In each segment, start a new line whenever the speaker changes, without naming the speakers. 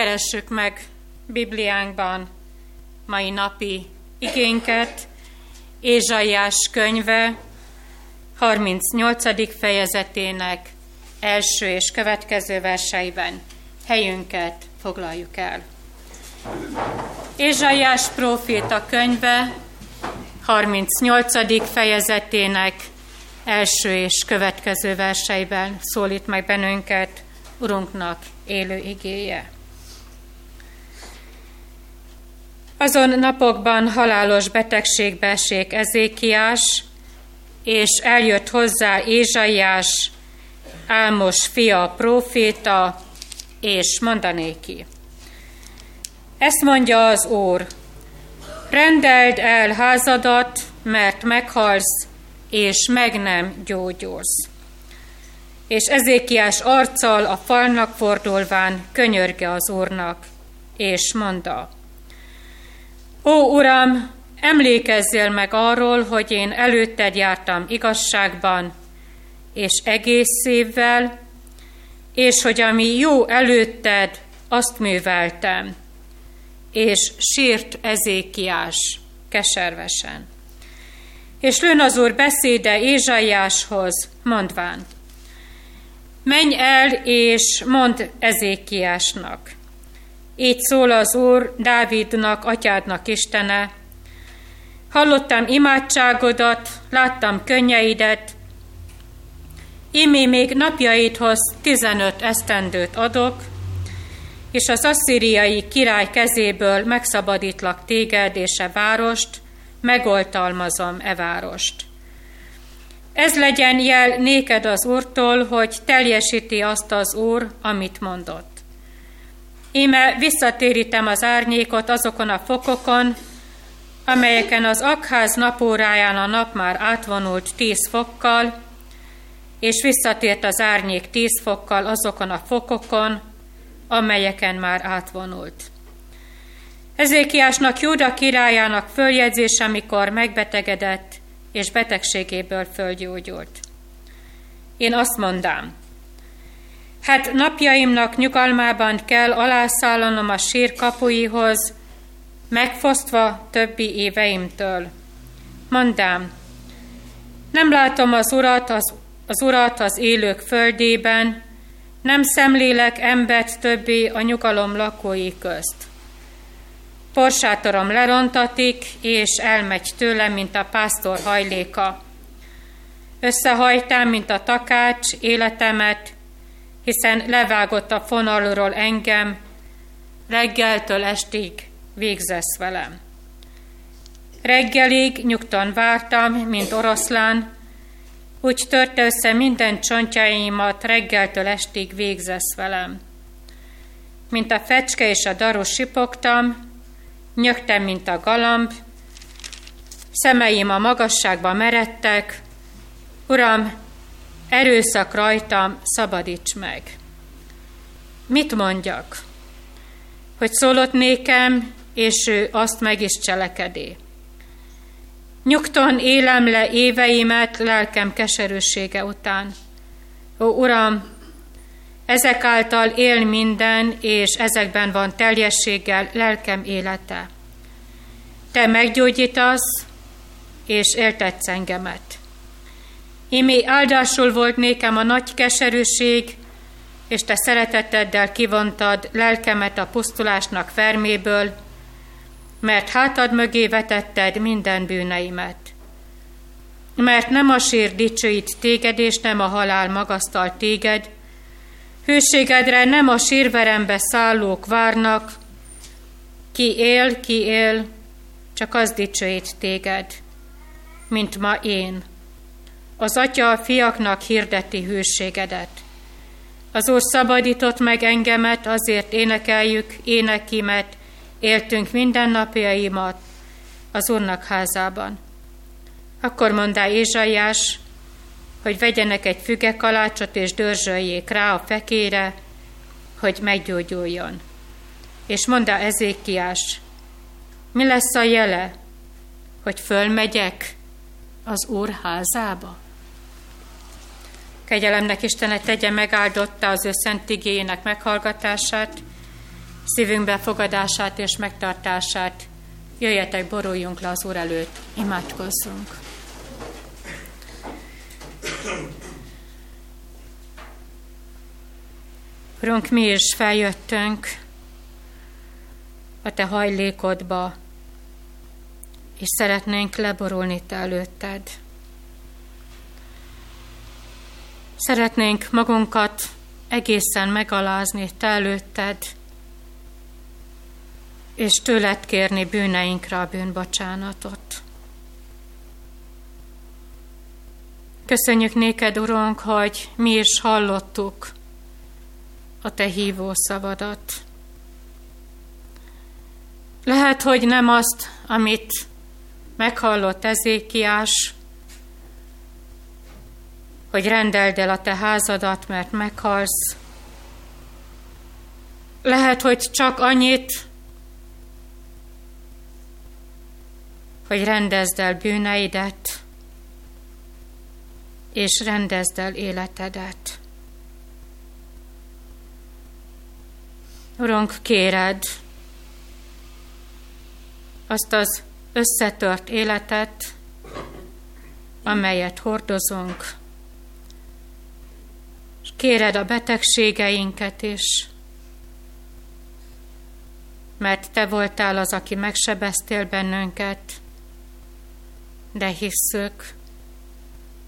Keressük meg Bibliánkban mai napi igénket, Ézsaiás könyve 38. fejezetének első és következő verseiben helyünket foglaljuk el. Ézsaiás próféta könyve 38. fejezetének első és következő verseiben szólít meg bennünket Urunknak élő igéje. Azon napokban halálos betegségbe esik Ezékiás, és eljött hozzá Ézsaiás, Álmos fia próféta, és mondanéki. Ezt mondja az Úr, rendeld el házadat, mert meghalsz, és meg nem gyógyulsz. És Ezékiás arccal a falnak fordulván könyörge az Úrnak, és mondta, Ó, Uram, emlékezzél meg arról, hogy én előtted jártam igazságban, és egész évvel, és hogy ami jó előtted, azt műveltem. És sírt Ezékiás keservesen. És lőn az úr beszéde Ézsaiáshoz, mondván, menj el és mond Ezékiásnak. Így szól az Úr Dávidnak, atyádnak Istene, hallottam imádságodat, láttam könnyeidet, Imé még napjaidhoz 15 esztendőt adok, és az asszíriai király kezéből megszabadítlak téged és e várost, megoltalmazom e várost. Ez legyen jel néked az Úrtól, hogy teljesíti azt az Úr, amit mondott. Íme visszatérítem az árnyékot azokon a fokokon, amelyeken az akház napóráján a nap már átvonult tíz fokkal, és visszatért az árnyék tíz fokkal azokon a fokokon, amelyeken már átvonult. Ezékiásnak Júda királyának följegyzése, amikor megbetegedett, és betegségéből fölgyógyult. Én azt mondám, hát napjaimnak nyugalmában kell alászállanom a sír kapuihoz, megfosztva többi éveimtől. Mondám, nem látom az urat az az Urat az élők földében, nem szemlélek embert többé a nyugalom lakói közt. Porsátorom lerontatik, és elmegy tőlem, mint a pásztor hajléka. Összehajtám, mint a takács, életemet, hiszen levágott a fonalról engem, reggeltől estig végzesz velem. Reggelig nyugton vártam, mint oroszlán, úgy törte össze minden csontjaimat, reggeltől estig végzesz velem. Mint a fecske és a daru sipogtam, nyögtem, mint a galamb, szemeim a magasságba meredtek, Uram, erőszak rajtam, szabadíts meg. Mit mondjak? Hogy szólott nékem, és ő azt meg is cselekedé. Nyugton élem le éveimet lelkem keserűsége után. Ó, Uram, ezek által él minden, és ezekben van teljességgel lelkem élete. Te meggyógyítasz, és éltetsz engemet. Imi áldásul volt nékem a nagy keserűség, és te szereteteddel kivontad lelkemet a pusztulásnak ferméből, mert hátad mögé vetetted minden bűneimet. Mert nem a sír dicsőít téged, és nem a halál magasztal téged, hűségedre nem a sírverembe szállók várnak, ki él, ki él, csak az dicsőít téged, mint ma én. Az atya a fiaknak hirdeti hűségedet. Az Úr szabadított meg engemet, azért énekeljük énekimet, éltünk mindennapjaimat az Úrnak házában. Akkor mondta Ézsaiás, hogy vegyenek egy fügekalácsot és dörzsöljék rá a fekére, hogy meggyógyuljon. És mondta Ezékiás, mi lesz a jele, hogy fölmegyek az Úr házába? Kegyelemnek Istenet tegye megáldotta az ő szent igényének meghallgatását, szívünk befogadását és megtartását. Jöjjetek, boruljunk le az Úr előtt, imádkozzunk. Urunk, mi is feljöttünk a Te hajlékodba, és szeretnénk leborulni Te előtted. Szeretnénk magunkat egészen megalázni Te előtted, és tőled kérni bűneinkre a bűnbocsánatot. Köszönjük néked, Urunk, hogy mi is hallottuk a Te hívó szavadat. Lehet, hogy nem azt, amit meghallott Ezékiás, hogy rendeld el a te házadat, mert meghalsz. Lehet, hogy csak annyit, hogy rendezd el bűneidet, és rendezd el életedet. Urunk, kéred azt az összetört életet, amelyet hordozunk, kéred a betegségeinket is, mert Te voltál az, aki megsebeztél bennünket, de hisszük,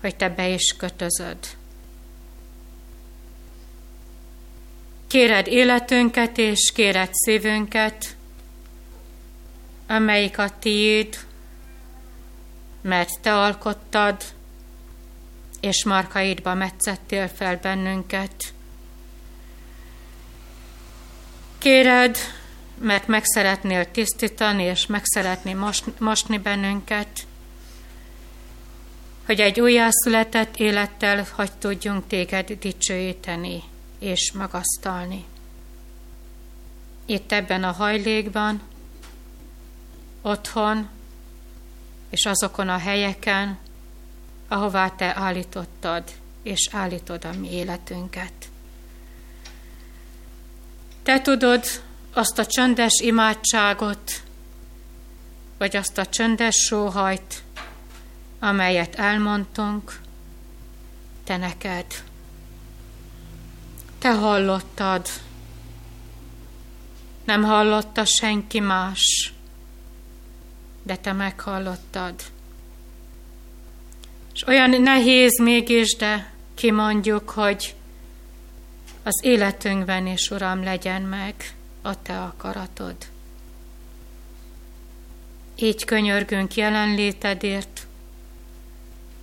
hogy Te be is kötözöd. Kéred életünket és kéred szívünket, amelyik a tiéd, mert te alkottad, és markaidba metszettél fel bennünket. Kéred, mert meg szeretnél tisztítani, és meg szeretnél mosni bennünket, hogy egy újjászületett élettel hagy tudjunk téged dicsőíteni és magasztalni. Itt ebben a hajlékban, otthon és azokon a helyeken, ahová Te állítottad és állítod a mi életünket. Te tudod azt a csöndes imádságot, vagy azt a csöndes sóhajt, amelyet elmondtunk, Te neked. Te hallottad, nem hallotta senki más, de te meghallottad. És olyan nehéz mégis, de kimondjuk, hogy az életünkben is, Uram, legyen meg a Te akaratod. Így könyörgünk jelenlétedért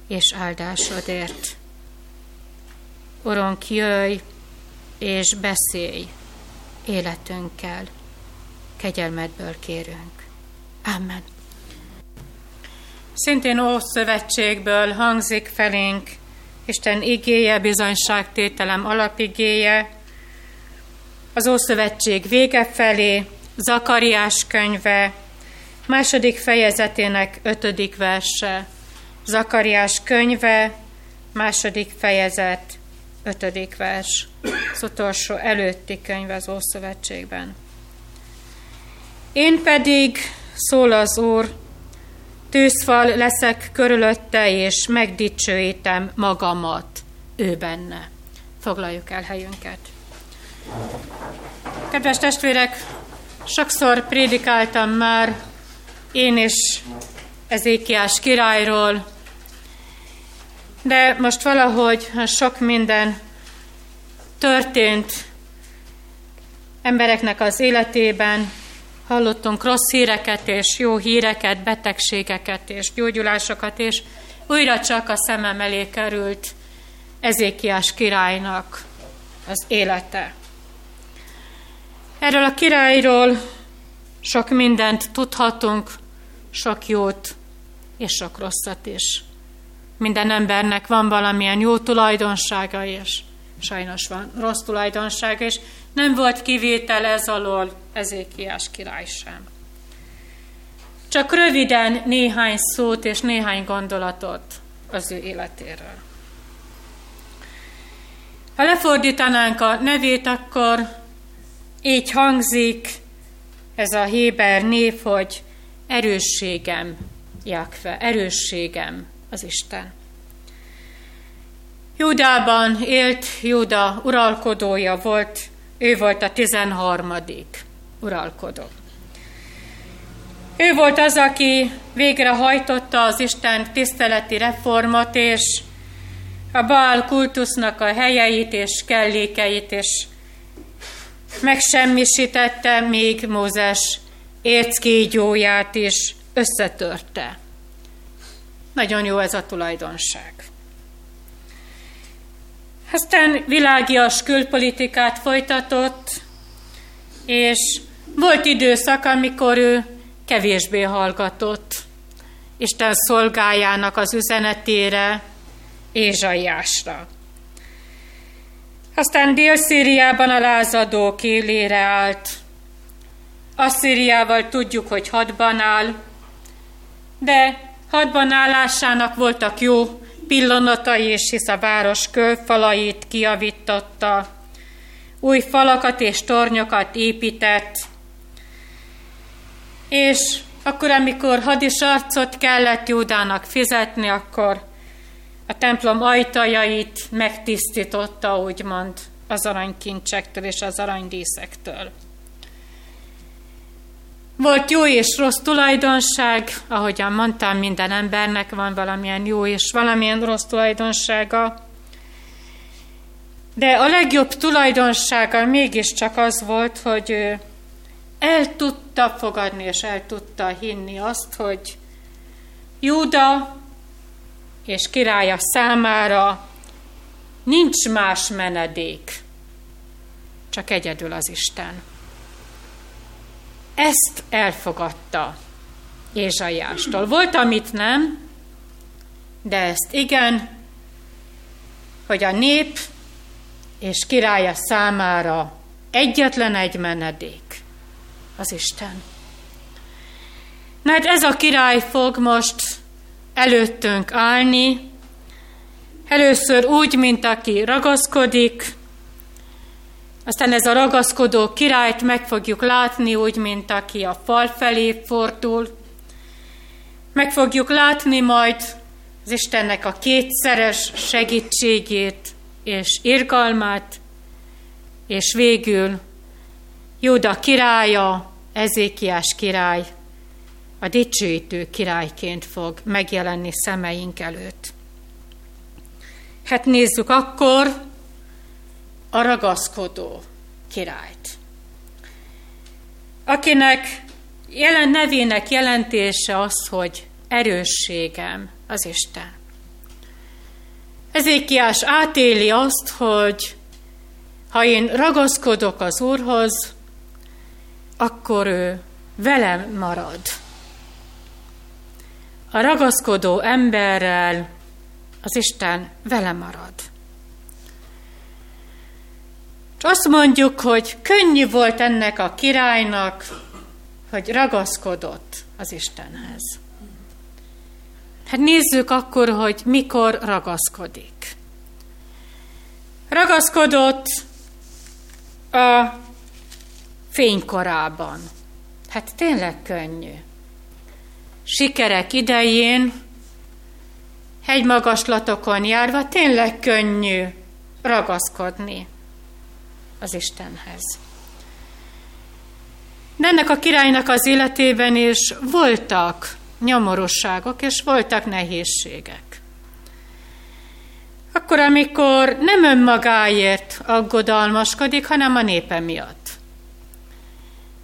és áldásodért. Urunk, jöjj és beszélj életünkkel. Kegyelmedből kérünk. Amen. Szintén Ószövetségből hangzik felénk Isten igéje, bizonyságtételem alapigéje, az Ószövetség vége felé, Zakariás könyve, második fejezetének ötödik verse. Zakariás könyve, második fejezet, ötödik vers. Az utolsó előtti könyv az Ószövetségben. Én pedig, szól az Úr, tűzfal leszek körülötte, és megdicsőítem magamat ő benne. Foglaljuk el helyünket. Kedves testvérek, sokszor prédikáltam már én is Ezékiás királyról, de most valahogy sok minden történt embereknek az életében, Hallottunk rossz híreket és jó híreket, betegségeket és gyógyulásokat, és újra csak a szemem elé került Ezékiás királynak az élete. Erről a királyról sok mindent tudhatunk, sok jót és sok rosszat is. Minden embernek van valamilyen jó tulajdonsága, és sajnos van rossz tulajdonsága, és nem volt kivétel ez alól Ezékiás király sem. Csak röviden néhány szót és néhány gondolatot az ő életéről. Ha lefordítanánk a nevét, akkor így hangzik ez a Héber név, hogy erősségem, Jakve, erősségem az Isten. Júdában élt, Júda uralkodója volt, ő volt a tizenharmadik uralkodó. Ő volt az, aki végrehajtotta az Isten tiszteleti reformot, és a Baal kultusznak a helyeit és kellékeit, és megsemmisítette még Mózes érckígyóját is összetörte. Nagyon jó ez a tulajdonság. Aztán világias külpolitikát folytatott, és volt időszak, amikor ő kevésbé hallgatott Isten szolgájának az üzenetére, Ézsaiásra. Aztán Dél-Szíriában a lázadók élére állt. Asszíriával tudjuk, hogy hadban áll, de hadban állásának voltak jó pillanatai, és hisz a város kőfalait kiavította, új falakat és tornyokat épített, és akkor, amikor hadisarcot kellett Júdának fizetni, akkor a templom ajtajait megtisztította, úgymond, az aranykincsektől és az aranydíszektől. Volt jó és rossz tulajdonság, ahogyan mondtam, minden embernek van valamilyen jó és valamilyen rossz tulajdonsága, de a legjobb tulajdonsága mégiscsak az volt, hogy ő el tudta fogadni és el tudta hinni azt, hogy Júda és királya számára nincs más menedék, csak egyedül az Isten. Ezt elfogadta Ézsaiástól. Volt, amit nem, de ezt igen, hogy a nép és királya számára egyetlen egy menedék, az Isten. Na hát ez a király fog most előttünk állni, először úgy, mint aki ragaszkodik, aztán ez a ragaszkodó királyt meg fogjuk látni úgy, mint aki a fal felé fordul. Meg fogjuk látni majd az Istennek a kétszeres segítségét és irgalmát, és végül Júda királya, Ezékiás király a dicsőítő királyként fog megjelenni szemeink előtt. Hát nézzük akkor a ragaszkodó királyt, akinek jelen nevének jelentése az, hogy erősségem az Isten. Ezékiás átéli azt, hogy ha én ragaszkodok az Úrhoz, akkor ő velem marad a ragaszkodó emberrel az Isten vele marad. És azt mondjuk, hogy könnyű volt ennek a királynak, hogy ragaszkodott az Istenhez. Hát nézzük akkor, hogy mikor ragaszkodik. Ragaszkodott a fénykorában. Hát tényleg könnyű sikerek idején, hegymagaslatokon járva tényleg könnyű ragaszkodni az Istenhez. De ennek a királynak az életében is voltak nyomorosságok, és voltak nehézségek. Akkor, amikor nem önmagáért aggodalmaskodik, hanem a népe miatt.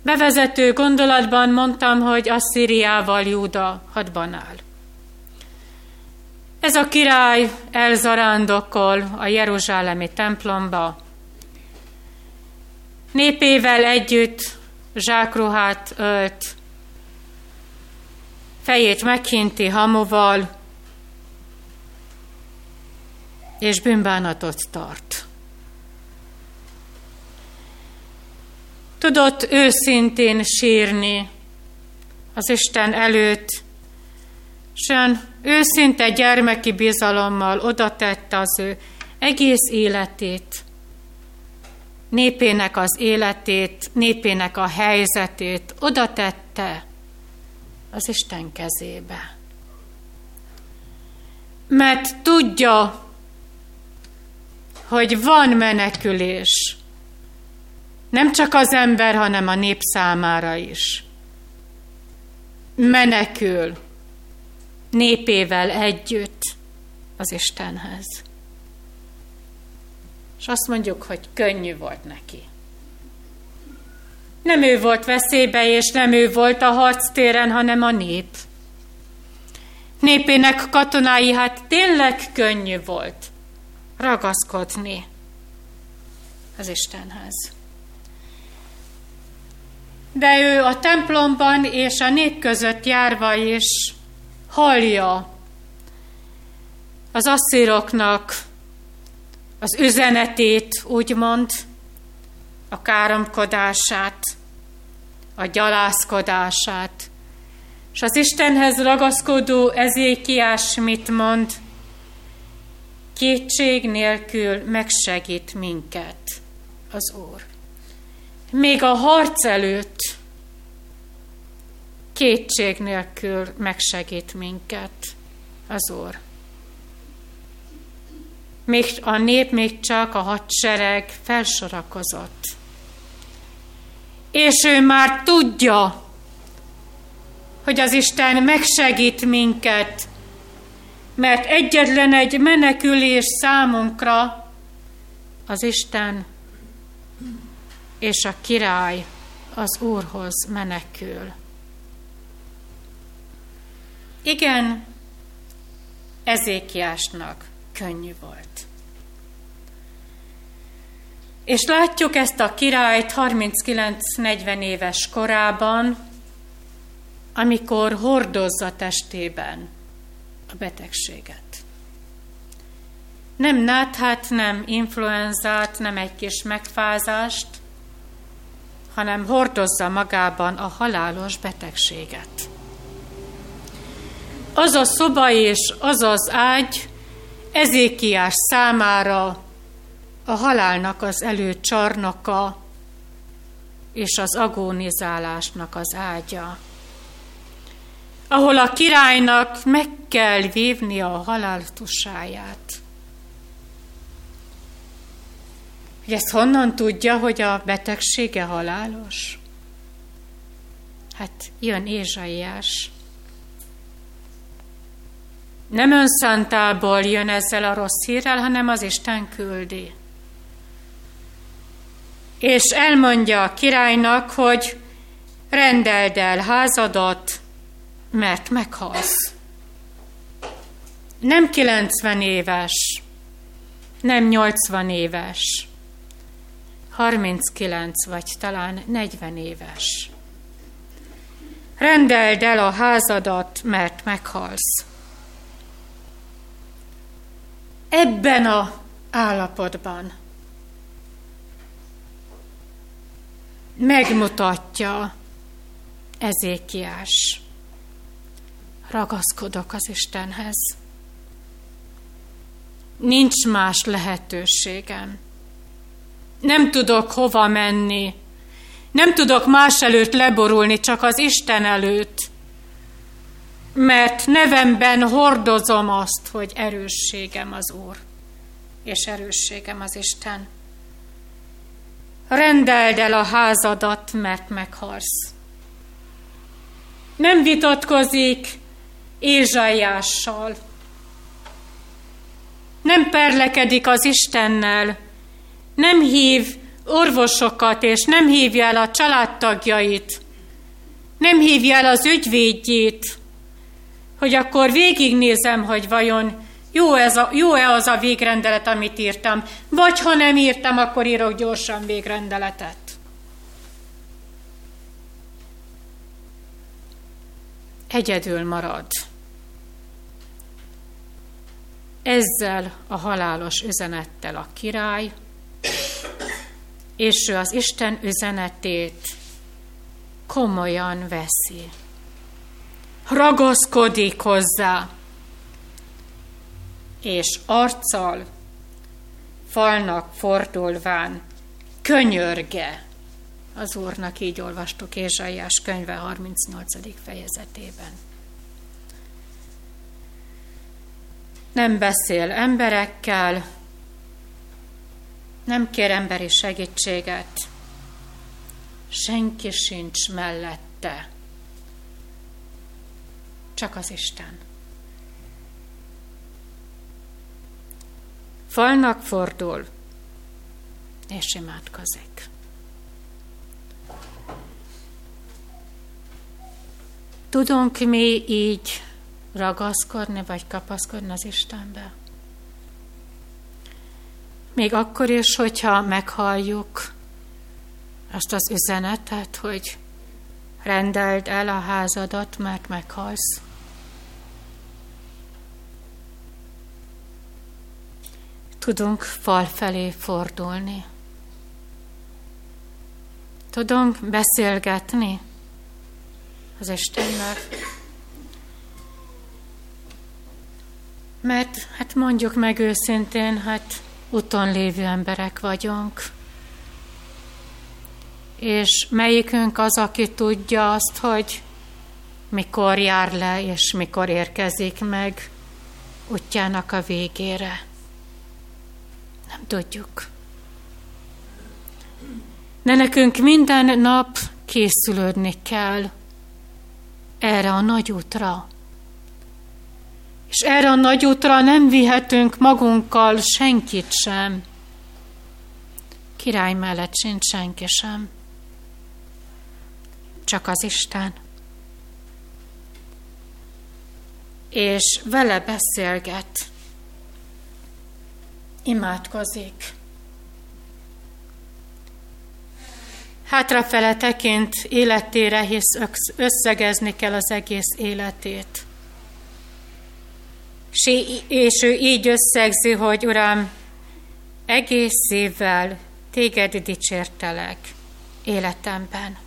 Bevezető gondolatban mondtam, hogy Asszíriával Júda hadban áll. Ez a király elzarándokol a Jeruzsálemi templomba. Népével együtt zsákruhát ölt, fejét meghinti hamuval, és bűnbánatot tart. tudott őszintén sírni az Isten előtt, és őszinte gyermeki bizalommal oda tette az ő egész életét népének az életét, népének a helyzetét oda tette az Isten kezébe. Mert tudja, hogy van menekülés. Nem csak az ember, hanem a nép számára is. Menekül népével együtt az Istenhez. És azt mondjuk, hogy könnyű volt neki. Nem ő volt veszélybe, és nem ő volt a harctéren, hanem a nép. Népének katonái, hát tényleg könnyű volt ragaszkodni az Istenhez. De ő a templomban és a nép között járva is hallja az asszíroknak az üzenetét, úgymond, a káromkodását, a gyalászkodását. És az Istenhez ragaszkodó Ezékiás mit mond? Kétség nélkül megsegít minket az Úr. Még a harc előtt kétség nélkül megsegít minket az Úr. Még a nép még csak a hadsereg felsorakozott. És ő már tudja, hogy az Isten megsegít minket, mert egyetlen egy menekülés számunkra az Isten és a király az Úrhoz menekül. Igen, Ezékiásnak könnyű volt. És látjuk ezt a királyt 39-40 éves korában, amikor hordozza testében a betegséget. Nem náthát, nem influenzát, nem egy kis megfázást, hanem hordozza magában a halálos betegséget. Az a szoba és az az ágy Ezékiás számára a halálnak az előcsarnoka és az agónizálásnak az ágya, ahol a királynak meg kell vívni a haláltusáját. Hogy ezt honnan tudja, hogy a betegsége halálos? Hát jön Ézsaiás. Nem önszántából jön ezzel a rossz hírrel, hanem az Isten küldi. És elmondja a királynak, hogy rendeld el házadat, mert meghalsz. Nem 90 éves, nem 80 éves, 39 vagy talán 40 éves. Rendeld el a házadat, mert meghalsz. Ebben a állapotban megmutatja Ezékiás. Ragaszkodok az Istenhez. Nincs más lehetőségem nem tudok hova menni. Nem tudok más előtt leborulni, csak az Isten előtt. Mert nevemben hordozom azt, hogy erősségem az Úr, és erősségem az Isten. Rendeld el a házadat, mert meghalsz. Nem vitatkozik Ézsaiással. Nem perlekedik az Istennel, nem hív orvosokat, és nem hívja el a családtagjait, nem hívja el az ügyvédjét, hogy akkor végignézem, hogy vajon jó ez a, jó-e az a végrendelet, amit írtam, vagy ha nem írtam, akkor írok gyorsan végrendeletet. Egyedül marad. Ezzel a halálos üzenettel a király, és ő az Isten üzenetét komolyan veszi. Ragaszkodik hozzá, és arccal, falnak fordulván. Könyörge. Az Úrnak, így olvastuk Ézsaiás könyve 38. fejezetében. Nem beszél emberekkel, nem kér emberi segítséget, senki sincs mellette, csak az Isten. Falnak fordul, és imádkozik. Tudunk mi így ragaszkodni, vagy kapaszkodni az Istenbe? Még akkor is, hogyha meghalljuk azt az üzenetet, hogy rendeld el a házadat, mert meghalsz. Tudunk fal felé fordulni. Tudunk beszélgetni az Istennel. Mert hát mondjuk meg őszintén, hát úton lévő emberek vagyunk. És melyikünk az, aki tudja azt, hogy mikor jár le, és mikor érkezik meg útjának a végére. Nem tudjuk. De nekünk minden nap készülődni kell erre a nagy útra. És erre a nagy útra nem vihetünk magunkkal senkit sem. Király mellett sincs senki sem. Csak az Isten. És vele beszélget. Imádkozik. Hátrafele tekint életére, hisz összegezni kell az egész életét. És ő így összegzi, hogy Uram, egész szívvel téged dicsértelek életemben.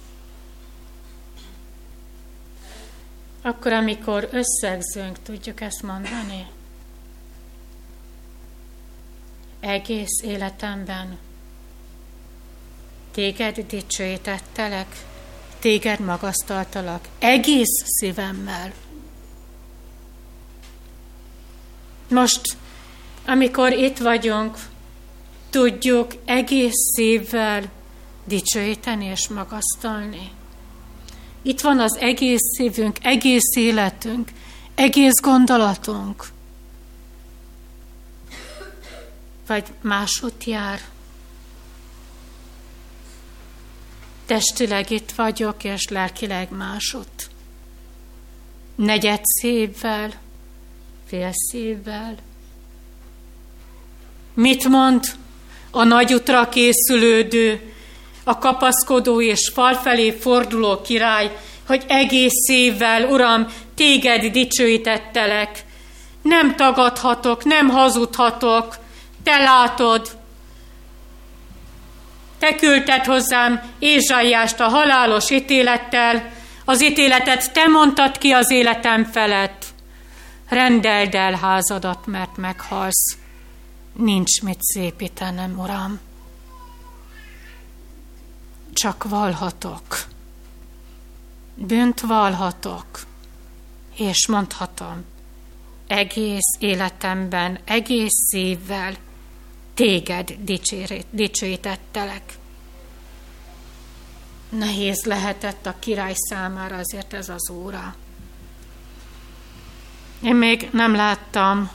Akkor, amikor összegzünk, tudjuk ezt mondani? Egész életemben téged dicsőítettelek, téged magasztaltalak egész szívemmel. Most, amikor itt vagyunk, tudjuk egész szívvel dicsőíteni és magasztalni. Itt van az egész szívünk, egész életünk, egész gondolatunk. Vagy máshogy jár. Testileg itt vagyok, és lelkileg másot. Negyed szívvel, fél szívvel. Mit mond a nagy utra készülődő, a kapaszkodó és fal felé forduló király, hogy egész szívvel, Uram, téged dicsőítettelek. Nem tagadhatok, nem hazudhatok, te látod, te küldted hozzám Ézsaiást a halálos ítélettel, az ítéletet te mondtad ki az életem felett. Rendeld el házadat, mert meghalsz. Nincs mit szépítenem, Uram. Csak valhatok. Bűnt valhatok. És mondhatom, egész életemben, egész szívvel, téged dicsőítettelek. Nehéz lehetett a király számára azért ez az óra. Én még nem láttam,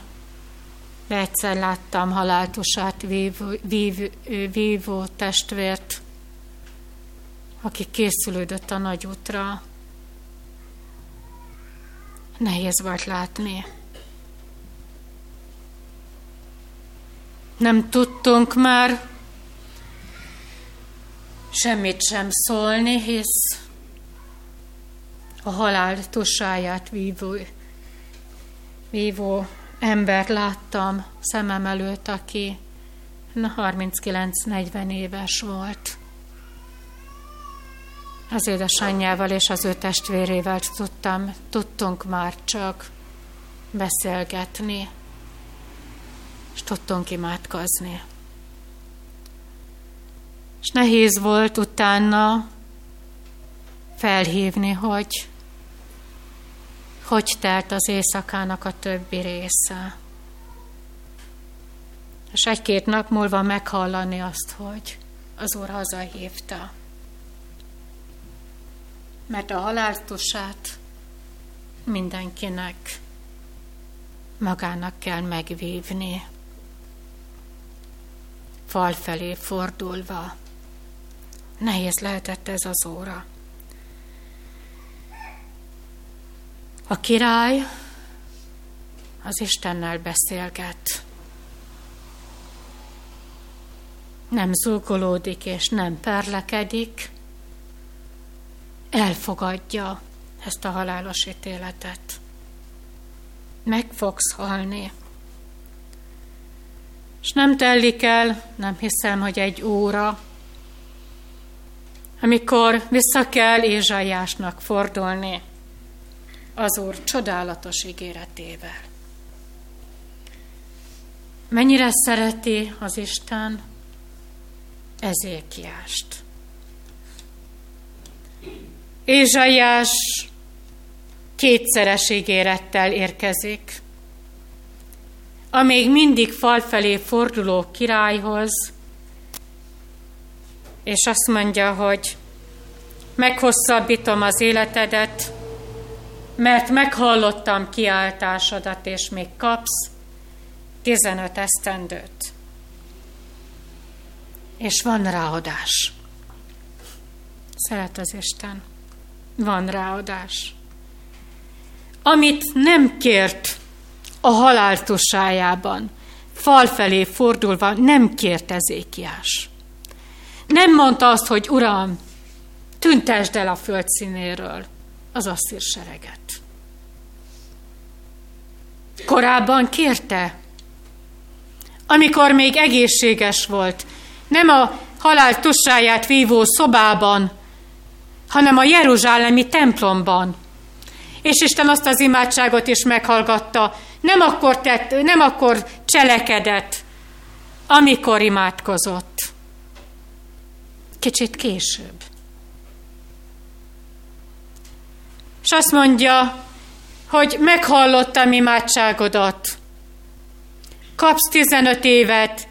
de egyszer láttam haláltusát vívó, vívó, vívó testvért, aki készülődött a nagy útra. Nehéz volt látni. Nem tudtunk már semmit sem szólni, hisz a halál tusáját vívó, vívó embert láttam szemem előtt, aki 39-40 éves volt. Az édesanyjával és az ő testvérével tudtam, tudtunk már csak beszélgetni és tudtunk imádkozni. És nehéz volt utána felhívni, hogy hogy telt az éjszakának a többi része. És egy-két nap múlva meghallani azt, hogy az Úr hazahívta. Mert a haláltusát mindenkinek magának kell megvívni. Fal felé fordulva. Nehéz lehetett ez az óra. A király az Istennel beszélget. Nem zúgolódik és nem perlekedik, elfogadja ezt a halálos ítéletet. Meg fogsz halni. És nem telik el, nem hiszem, hogy egy óra, amikor vissza kell Ézsaiásnak fordulni az Úr csodálatos ígéretével. Mennyire szereti az Isten Ezékiást. Ézsaiás kétszeres ígérettel érkezik, a még mindig fal felé forduló királyhoz, és azt mondja, hogy meghosszabbítom az életedet, mert meghallottam kiáltásodat, és még kapsz 15 esztendőt. És van ráadás. Szeret az Isten. Van ráadás. Amit nem kért a haláltusájában, fal felé fordulva nem kért Ezékiás. Nem mondta azt, hogy Uram, tüntesd el a földszínéről az asszír sereget. Korábban kérte, amikor még egészséges volt, nem a halál tussáját vívó szobában, hanem a Jeruzsálemi templomban. És Isten azt az imádságot is meghallgatta, nem akkor, tett, nem akkor cselekedett, amikor imádkozott. Kicsit később. És azt mondja, hogy meghallottam imádságodat. Kapsz 15 évet,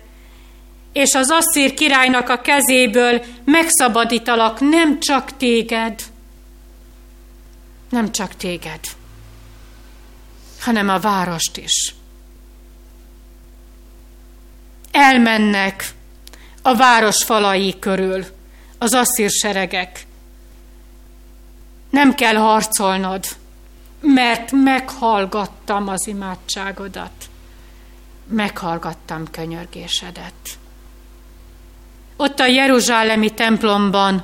és az asszír királynak a kezéből megszabadítalak nem csak téged, nem csak téged, hanem a várost is. Elmennek a város falai körül az asszír seregek. Nem kell harcolnod, mert meghallgattam az imádságodat, meghallgattam könyörgésedet. Ott a Jeruzsálemi templomban,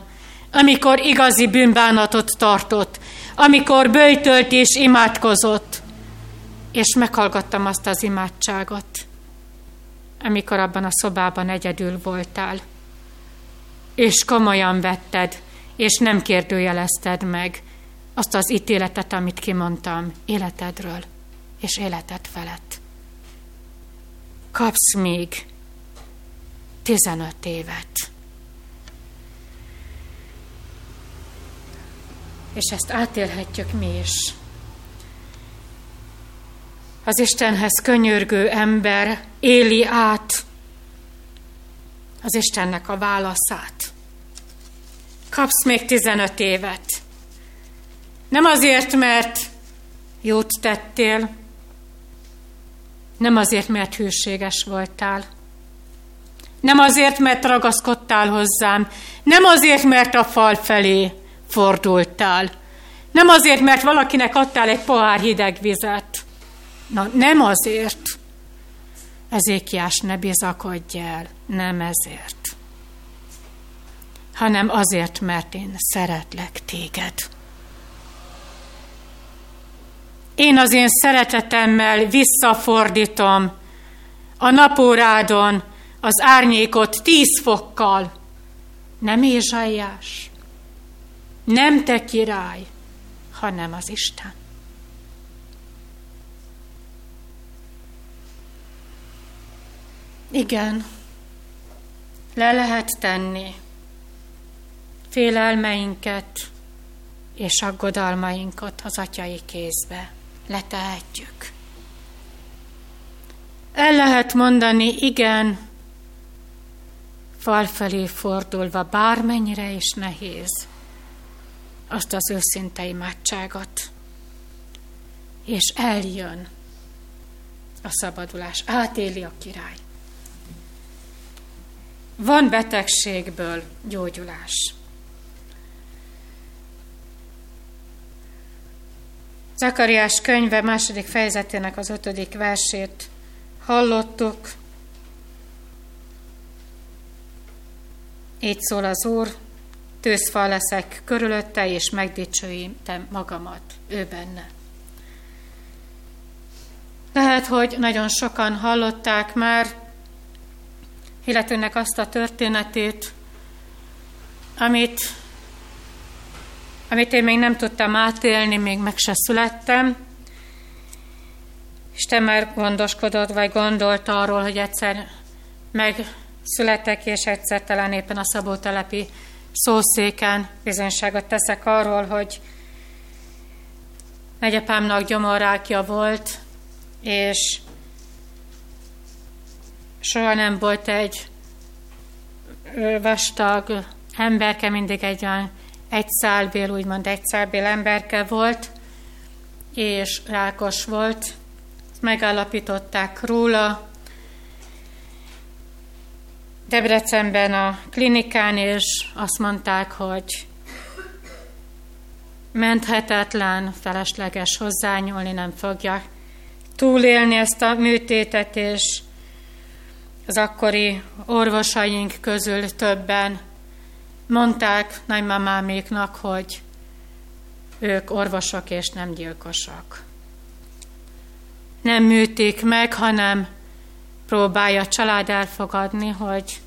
amikor igazi bűnbánatot tartott, amikor bőjtölt és imádkozott, és meghallgattam azt az imádságot, amikor abban a szobában egyedül voltál, és komolyan vetted, és nem kérdőjelezted meg azt az ítéletet, amit kimondtam életedről és életed felett. Kapsz még 15 évet. És ezt átélhetjük mi is. Az Istenhez könyörgő ember éli át az Istennek a válaszát. Kapsz még 15 évet. Nem azért, mert jót tettél, nem azért, mert hűséges voltál, nem azért, mert ragaszkodtál hozzám, nem azért, mert a fal felé fordultál, nem azért, mert valakinek adtál egy pohár hideg vizet. Na, nem azért. Ezékiás, ne bizakodj el, nem ezért. Hanem azért, mert én szeretlek téged. Én az én szeretetemmel visszafordítom a napórádon az árnyékot tíz fokkal. Nem Ézsaiás, nem te király, hanem az Isten. Igen, le lehet tenni félelmeinket és aggodalmainkat az atyai kézbe letehetjük. El lehet mondani, igen, fal felé fordulva, bármennyire is nehéz, azt az őszinte imádságot. És eljön a szabadulás, átéli a király. Van betegségből gyógyulás. Zakariás könyve második fejezetének az ötödik versét hallottuk. Így szól az Úr, tőzfal leszek körülötte, és megdicsőítem magamat ő benne. Lehet, hogy nagyon sokan hallották már illetőnek azt a történetét, amit, amit én még nem tudtam átélni, még meg se születtem. Isten már gondoskodott, vagy gondolt arról, hogy egyszer megszületek, és egyszer talán éppen a szabótelepi szószéken bizonyságot teszek arról, hogy nagyapámnak gyomorrákja volt, és soha nem volt egy vastag emberke, mindig egy olyan egy szálbél, úgymond egy szálbél emberke volt, és rákos volt. Megállapították róla. Debrecenben a klinikán, és azt mondták, hogy menthetetlen, felesleges hozzányúlni, nem fogja túlélni ezt a műtétet, és az akkori orvosaink közül többen mondták nagymamáméknak, hogy ők orvosok és nem gyilkosok. Nem műtik meg, hanem próbálja a család elfogadni, hogy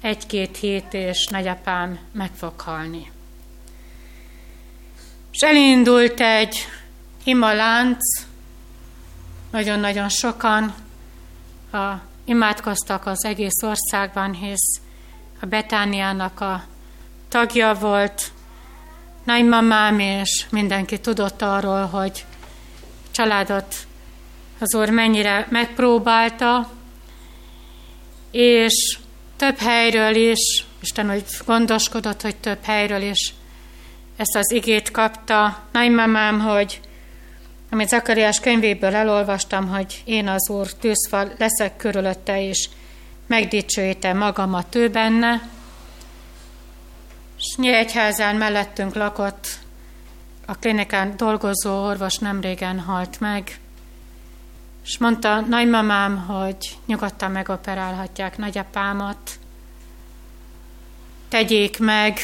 egy-két hét és nagyapám meg fog halni. És elindult egy imalánc, nagyon-nagyon sokan a, imádkoztak az egész országban, hisz a Betániának a tagja volt, nagymamám, és mindenki tudott arról, hogy családot az úr mennyire megpróbálta, és több helyről is, Isten úgy gondoskodott, hogy több helyről is ezt az igét kapta nagymamám, hogy amit Zakariás könyvéből elolvastam, hogy én az Úr tűzfal leszek körülötte, és megdicsőítem magamat ő benne. És Nyíregyházán mellettünk lakott, a klinikán dolgozó orvos nemrégen halt meg, és mondta nagymamám, hogy nyugodtan megoperálhatják nagyapámat, tegyék meg,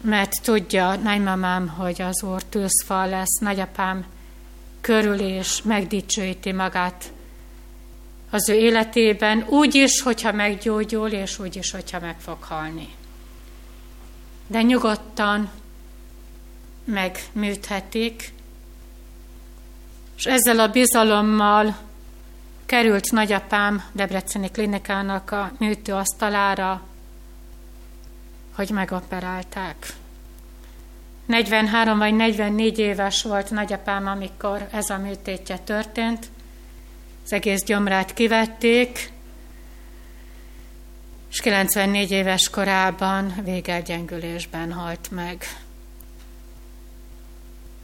mert tudja nagymamám, hogy az Úr tűzfal lesz, nagyapám körül és megdicsőíti magát az ő életében, úgy is, hogyha meggyógyul, és úgy is, hogyha meg fog halni. De nyugodtan megműthetik, és ezzel a bizalommal került nagyapám Debreceni klinikának a műtőasztalára, hogy megoperálták. 43 vagy 44 éves volt nagyapám, amikor ez a műtétje történt. Az egész gyomrát kivették, és 94 éves korában végelgyengülésben halt meg.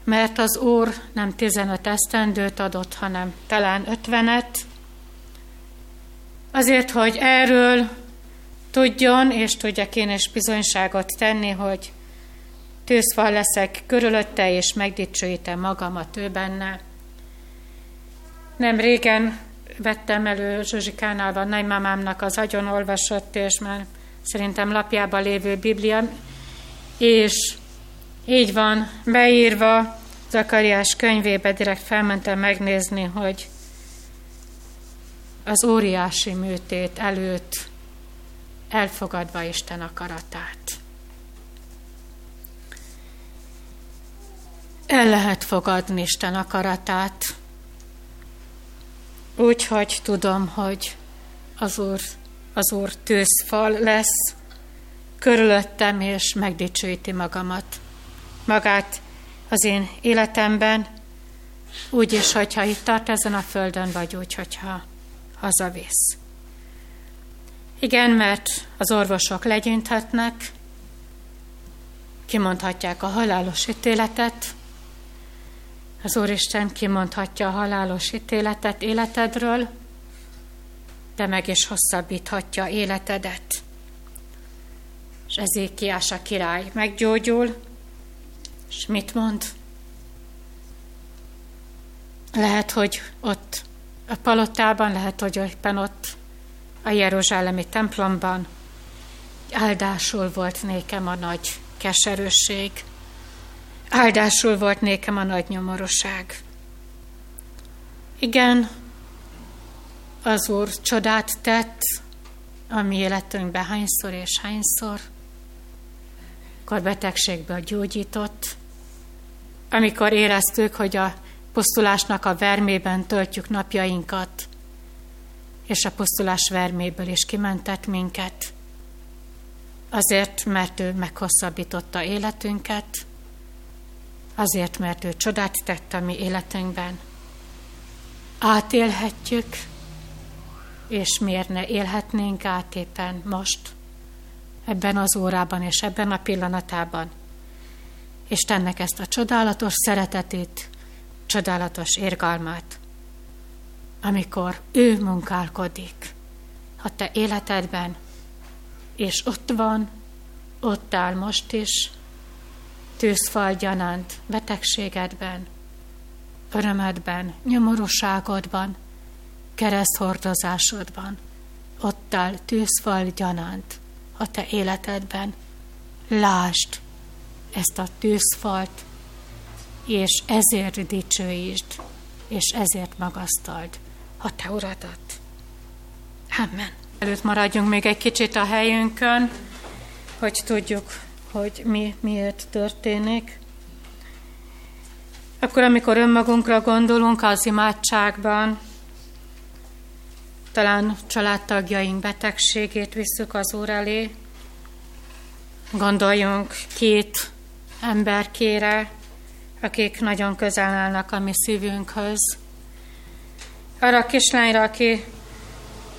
Mert az Úr nem 15 esztendőt adott, hanem talán 50-et, azért, hogy erről tudjon, és tudjak én is bizonyságot tenni, hogy tűzfal leszek körülötte, és megdicsőítem magamat ő benne. Nem régen vettem elő Zsuzsikánál van nagymamámnak az agyon olvasott, és már szerintem lapjában lévő Biblia, és így van beírva, Zakariás könyvébe direkt felmentem megnézni, hogy az óriási műtét előtt elfogadva Isten akaratát. El lehet fogadni Isten akaratát, úgyhogy tudom, hogy az Úr, az Úr tűzfal lesz körülöttem, és megdicsőíti magamat. Magát az én életemben, úgy is, hogyha itt tart ezen a földön, vagy úgy, hogyha hazavisz. Igen, mert az orvosok legyinthetnek, kimondhatják a halálos ítéletet, az Úristen kimondhatja a halálos ítéletet életedről, de meg is hosszabbíthatja életedet. És Ezékiás a király meggyógyul, és mit mond? Lehet, hogy ott a palotában, lehet, hogy éppen ott a Jeruzsálemi templomban áldásul volt nékem a nagy keserősség, áldásul volt nékem a nagy nyomorúság. Igen, az Úr csodát tett a mi életünkben hányszor és hányszor, amikor betegségből gyógyított, amikor éreztük, hogy a pusztulásnak a vermében töltjük napjainkat, és a pusztulás verméből is kimentett minket, azért, mert ő meghosszabbította életünket, azért, mert ő csodát tett a mi életünkben. Átélhetjük, és miért ne élhetnénk át éppen most, ebben az órában és ebben a pillanatában. Istennek ezt a csodálatos szeretetét, csodálatos érgalmát, amikor ő munkálkodik a te életedben, és ott van, ott áll most is, tűzfal gyanánt, betegségedben, örömedben, nyomorúságodban, kereszthordozásodban, ott áll tűzfal gyanánt a te életedben. Lásd ezt a tűzfalt, és ezért dicsőítsd, és ezért magasztald a te uradat. Amen. Előtt maradjunk még egy kicsit a helyünkön, hogy tudjuk, hogy mi miért történik. Akkor, amikor önmagunkra gondolunk az imádságban, talán családtagjaink betegségét visszük az Úr elé, gondoljunk két emberkére, akik nagyon közel állnak a mi szívünkhöz. Arra a kislányra, aki,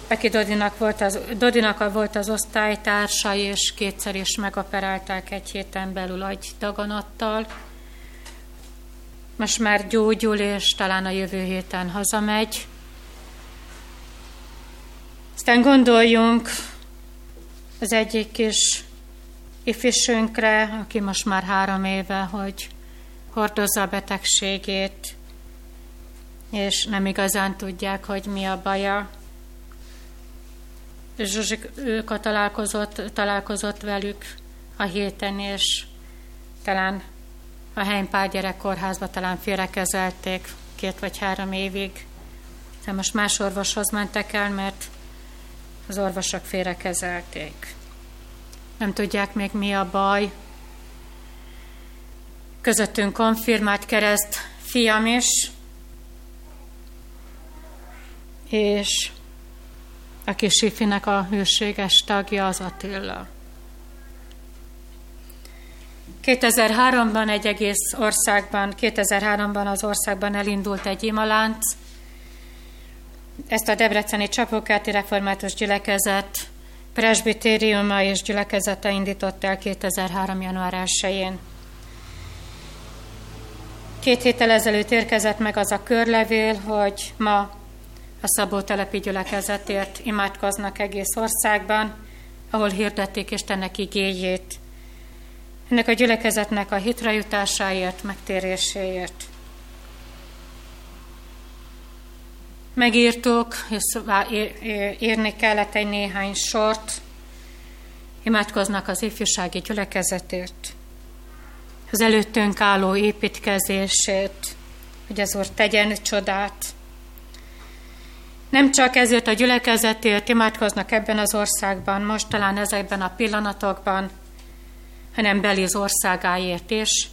aki Dodinak, volt az, Dodinak volt az osztálytársa, és kétszer is megoperálták egy héten belül agy daganattal. Most már gyógyul, és talán a jövő héten hazamegy. Aztán gondoljunk az egyik kis ifisünkre, aki most már három éve, hogy hordozza a betegségét, és nem igazán tudják, hogy mi a baja. Zsuzsik ők találkozott, találkozott velük a héten, és talán a Heimpál gyerekkórházba talán félrekezelték két vagy három évig. De most más orvoshoz mentek el, mert az orvosok félrekezelték. Nem tudják még mi a baj, közöttünk konfirmált kereszt fiam is, és a kis Sifinek a hűséges tagja az Attila. 2003-ban egy egész országban, 2003-ban az országban elindult egy imalánc. Ezt a Debreceni Csapókáti Református Gyülekezet presbitériuma és gyülekezete indított el 2003. január 1-én. Két héttel ezelőtt érkezett meg az a körlevél, hogy ma a Szabó telepi gyülekezetért imádkoznak egész országban, ahol hirdették Istennek igéjét. Ennek a gyülekezetnek a hitrejutásáért, megtéréséért. Megírtuk, és írni kellett egy néhány sort, imádkoznak az ifjúsági gyülekezetért az előttünk álló építkezését, hogy az Úr tegyen csodát. Nem csak ezért a gyülekezetért imádkoznak ebben az országban, most talán ezekben a pillanatokban, hanem Beliz országáért is.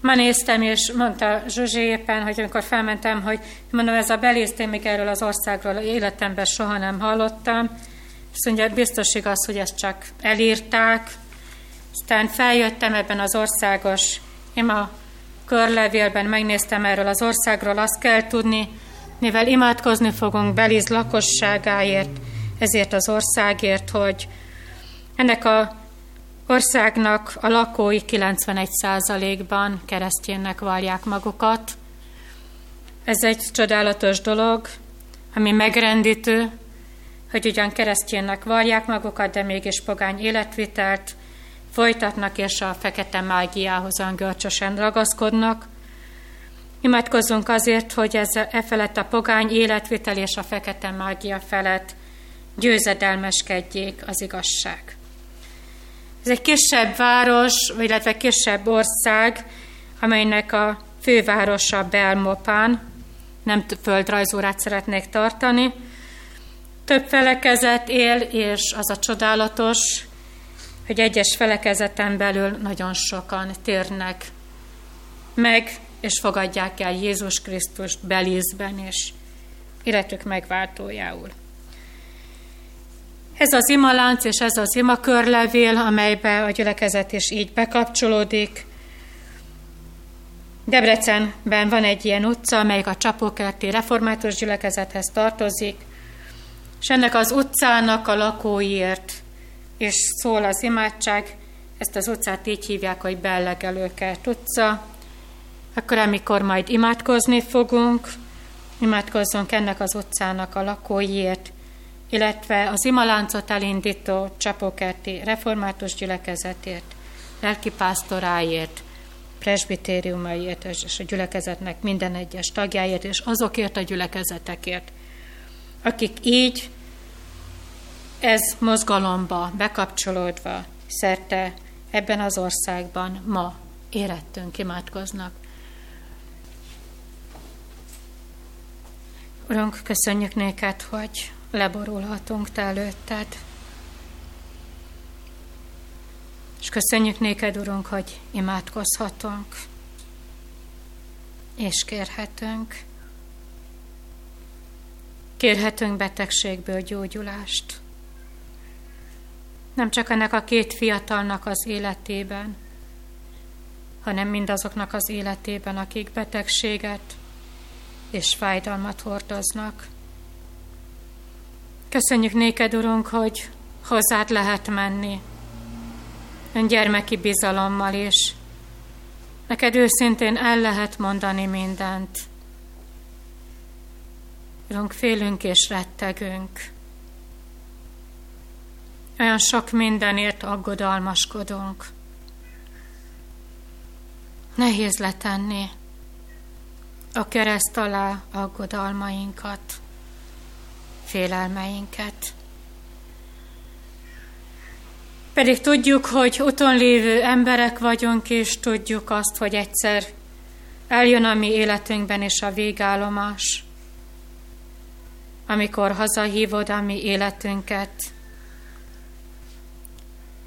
Ma néztem, és mondta Zsuzsi éppen, hogy amikor felmentem, hogy mondom, ez a Beliz, én még erről az országról életemben soha nem hallottam, Azt mondja, biztos igaz, hogy ezt csak elírták. Aztán feljöttem ebben az országos ima körlevélben, megnéztem erről az országról, azt kell tudni, mivel imádkozni fogunk Beliz lakosságáért, ezért az országért, hogy ennek a országnak a lakói 91%-ban keresztjénnek vallják magukat. Ez egy csodálatos dolog, ami megrendítő, hogy ugyan keresztjénnek vallják magukat, de mégis pogány életvitelt folytatnak, és a fekete mágiához görcsösen ragaszkodnak. Imádkozzunk azért, hogy ez e felett a pogány életvitel és a fekete mágia felett győzedelmeskedjék az igazság. Ez egy kisebb város, illetve kisebb ország, amelynek a fővárosa Belmopán, nem földrajzórát szeretnék tartani. Több felekezet él, és az a csodálatos, hogy egyes felekezeten belül nagyon sokan térnek meg, és fogadják el Jézus Krisztust Belízben és életük megváltójául. Ez az imalánc és ez az imakörlevél, amelybe a gyülekezet is így bekapcsolódik. Debrecenben van egy ilyen utca, amelyik a Csapókerti Református gyülekezethez tartozik, és ennek az utcának a lakóiért és szól az imádság, ezt az utcát így hívják, hogy Bellegelőkert utca. Akkor, amikor majd imádkozni fogunk, imádkozzunk ennek az utcának a lakóiért, illetve az imaláncot elindító Csapókerti református gyülekezetért, lelkipásztoráért, presbitériumaiért és a gyülekezetnek minden egyes tagjáért, és azokért a gyülekezetekért, akik így ez mozgalomba bekapcsolódva szerte ebben az országban ma érettünk imádkoznak. Urunk, köszönjük néked, hogy leborulhatunk te előtted. És köszönjük néked, Urunk, hogy imádkozhatunk, és kérhetünk. Kérhetünk betegségből gyógyulást. Nem csak ennek a két fiatalnak az életében, hanem mindazoknak az életében, akik betegséget és fájdalmat hordoznak. Köszönjük néked, Urunk, hogy hozzád lehet menni, ön gyermeki bizalommal is. Neked őszintén el lehet mondani mindent. Urunk, félünk és rettegünk. Olyan sok mindenért aggodalmaskodunk. Nehéz letenni a kereszt alá aggodalmainkat félelmeinket. Pedig tudjuk, hogy uton lévő emberek vagyunk, és tudjuk azt, hogy egyszer eljön a mi életünkben is a végállomás, amikor hazahívod a mi életünket.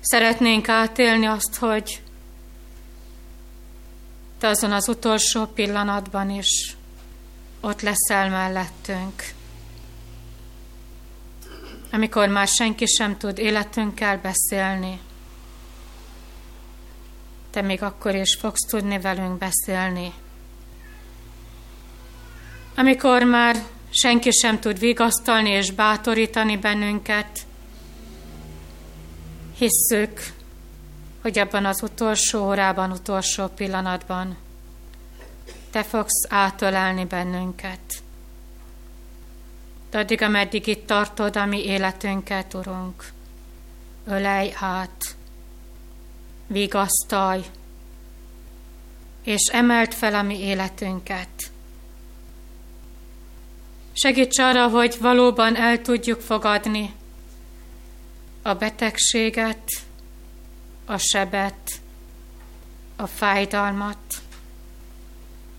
Szeretnénk átélni azt, hogy te azon az utolsó pillanatban is ott leszel mellettünk amikor már senki sem tud életünkkel beszélni. Te még akkor is fogsz tudni velünk beszélni. Amikor már senki sem tud vigasztalni és bátorítani bennünket, hisszük, hogy abban az utolsó órában, utolsó pillanatban Te fogsz átölelni bennünket addig, ameddig itt tartod a mi életünket, Urunk, ölej át, vigasztalj, és emelt fel a mi életünket. Segíts arra, hogy valóban el tudjuk fogadni a betegséget, a sebet, a fájdalmat,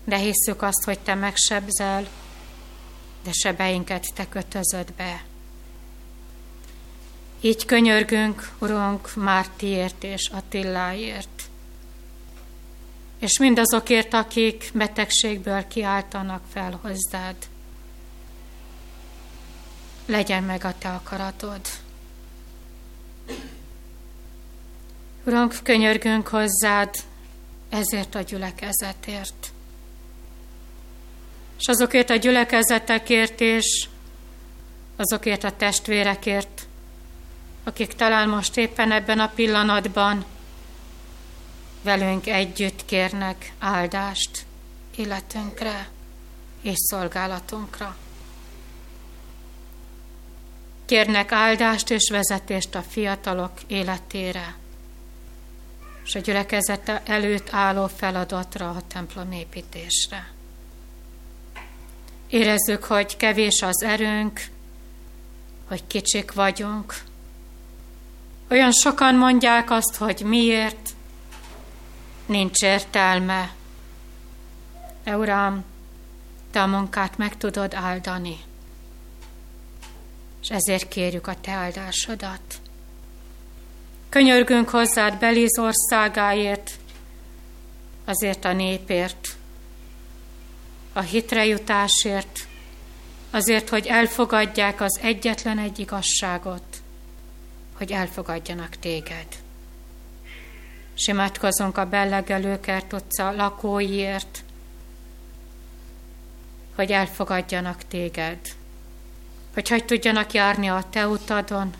de hisszük azt, hogy Te megsebzel, de sebeinket te kötözöd be. Így könyörgünk, Urunk, Mártiért és Attiláért, és mindazokért, akik betegségből kiáltanak fel hozzád. Legyen meg a te akaratod. Urunk, könyörgünk hozzád ezért a gyülekezetért. És azokért a gyülekezetekért és azokért a testvérekért, akik talán most éppen ebben a pillanatban velünk együtt kérnek áldást életünkre és szolgálatunkra. Kérnek áldást és vezetést a fiatalok életére, és a gyülekezete előtt álló feladatra a templomépítésre. Érezzük, hogy kevés az erőnk, hogy kicsik vagyunk. Olyan sokan mondják azt, hogy miért, nincs értelme. De Uram, Te a munkát meg tudod áldani, és ezért kérjük a Te áldásodat. Könyörgünk hozzád Beliz országáért, azért a népért, a hitre jutásért, azért, hogy elfogadják az egyetlen egy igazságot, hogy elfogadjanak téged. Simátkozunk a Bellegelőkert utca lakóiért, hogy elfogadjanak téged, hogy hogy tudjanak járni a te utadon,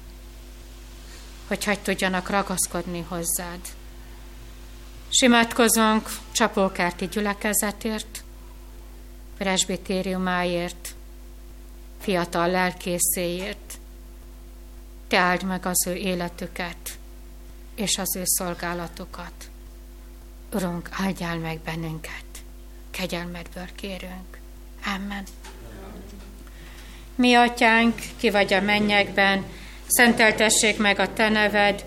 hogy hogy tudjanak ragaszkodni hozzád. Simátkozunk csapókárti gyülekezetért, presbitériumáért, fiatal lelkészéért. Te áld meg az ő életüket és az ő szolgálatukat. Urunk, áldjál meg bennünket, kegyelmedből kérünk. Amen. Mi, atyánk, ki vagy a mennyekben, szenteltessék meg a te neved,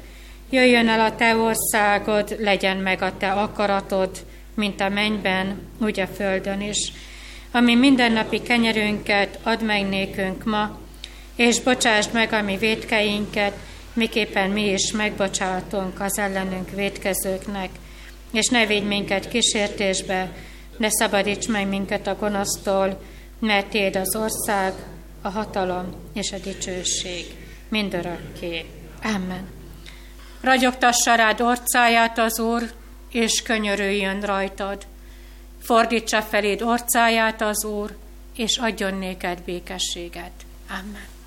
jöjjön el a te országod, legyen meg a te akaratod, mint a mennyben, úgy a földön is. Ami mindennapi kenyerünket add meg nékünk ma, és bocsásd meg a mi védkeinket, miképpen mi is megbocsátunk az ellenünk védkezőknek, és ne védj minket kísértésbe, ne szabadíts meg minket a gonosztól, mert Téd az ország, a hatalom és a dicsőség mindörökké. Amen. Ragyogtassa rád orcáját az Úr, és könyörüljön rajtad. Fordítsa feléd orcáját az Úr, és adjon néked békességet. Amen.